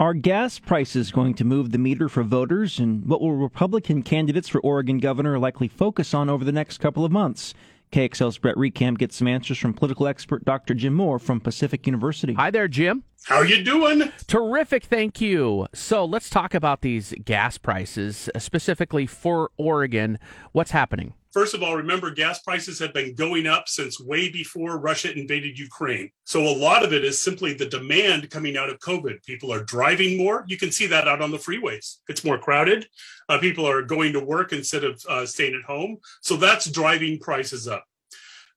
Are gas prices going to move the meter for voters? And what will Republican candidates for Oregon governor likely focus on over the next couple of months? KXL's Brett Recamp gets some answers from political expert Dr. Jim Moore from Pacific University. Hi there, Jim. How you doing? Terrific, thank you. So let's talk about these gas prices, specifically for Oregon. What's happening? First of all, remember gas prices have been going up since way before Russia invaded Ukraine. So a lot of it is simply the demand coming out of COVID. People are driving more. You can see that out on the freeways. It's more crowded. Uh, people are going to work instead of uh, staying at home. So that's driving prices up.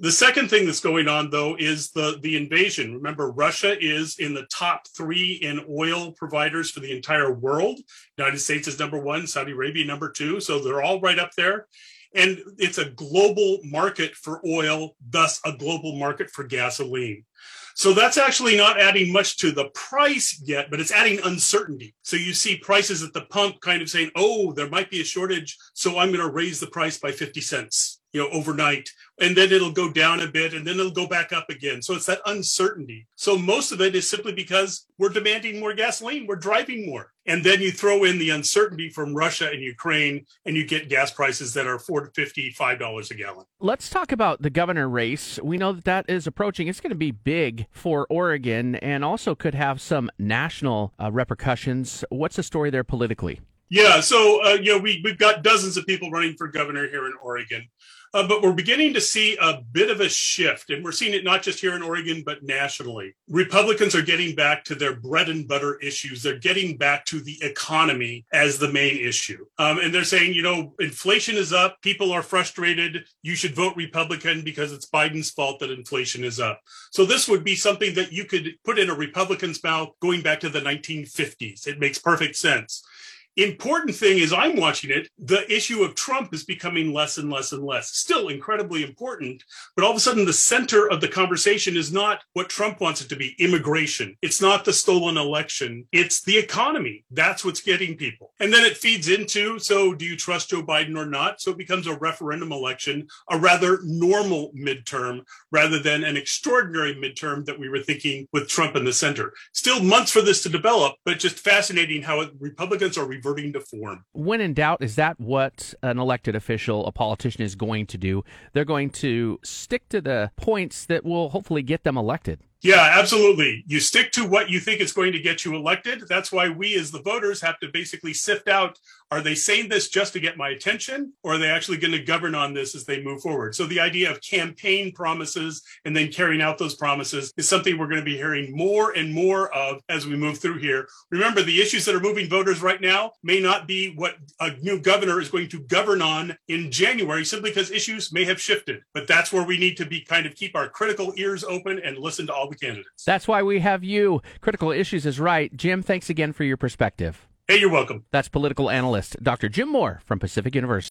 The second thing that's going on, though, is the, the invasion. Remember, Russia is in the top three in oil providers for the entire world. United States is number one, Saudi Arabia number two. So they're all right up there. And it's a global market for oil, thus a global market for gasoline. So that's actually not adding much to the price yet, but it's adding uncertainty. So you see prices at the pump kind of saying, oh, there might be a shortage. So I'm going to raise the price by 50 cents, you know, overnight. And then it'll go down a bit and then it'll go back up again. So it's that uncertainty. So most of it is simply because we're demanding more gasoline, we're driving more. And then you throw in the uncertainty from Russia and Ukraine, and you get gas prices that are four to fifty-five dollars a gallon. Let's talk about the governor race. We know that that is approaching. It's going to be big for Oregon, and also could have some national uh, repercussions. What's the story there politically? Yeah, so uh, you know we we've got dozens of people running for governor here in Oregon. Uh, but we're beginning to see a bit of a shift, and we're seeing it not just here in Oregon, but nationally. Republicans are getting back to their bread and butter issues. They're getting back to the economy as the main issue. Um, and they're saying, you know, inflation is up. People are frustrated. You should vote Republican because it's Biden's fault that inflation is up. So this would be something that you could put in a Republican's mouth going back to the 1950s. It makes perfect sense important thing is I'm watching it, the issue of Trump is becoming less and less and less. Still incredibly important, but all of a sudden the center of the conversation is not what Trump wants it to be immigration. It's not the stolen election. It's the economy. That's what's getting people. And then it feeds into so do you trust Joe Biden or not? So it becomes a referendum election, a rather normal midterm rather than an extraordinary midterm that we were thinking with Trump in the center. Still months for this to develop, but just fascinating how Republicans are reversing reverting to form. When in doubt, is that what an elected official, a politician, is going to do? They're going to stick to the points that will hopefully get them elected. Yeah, absolutely. You stick to what you think is going to get you elected. That's why we, as the voters, have to basically sift out are they saying this just to get my attention, or are they actually going to govern on this as they move forward? So, the idea of campaign promises and then carrying out those promises is something we're going to be hearing more and more of as we move through here. Remember, the issues that are moving voters right now may not be what a new governor is going to govern on in January, simply because issues may have shifted. But that's where we need to be kind of keep our critical ears open and listen to all the candidates. That's why we have you. Critical Issues is right. Jim, thanks again for your perspective. Hey, you're welcome. That's political analyst Dr. Jim Moore from Pacific University.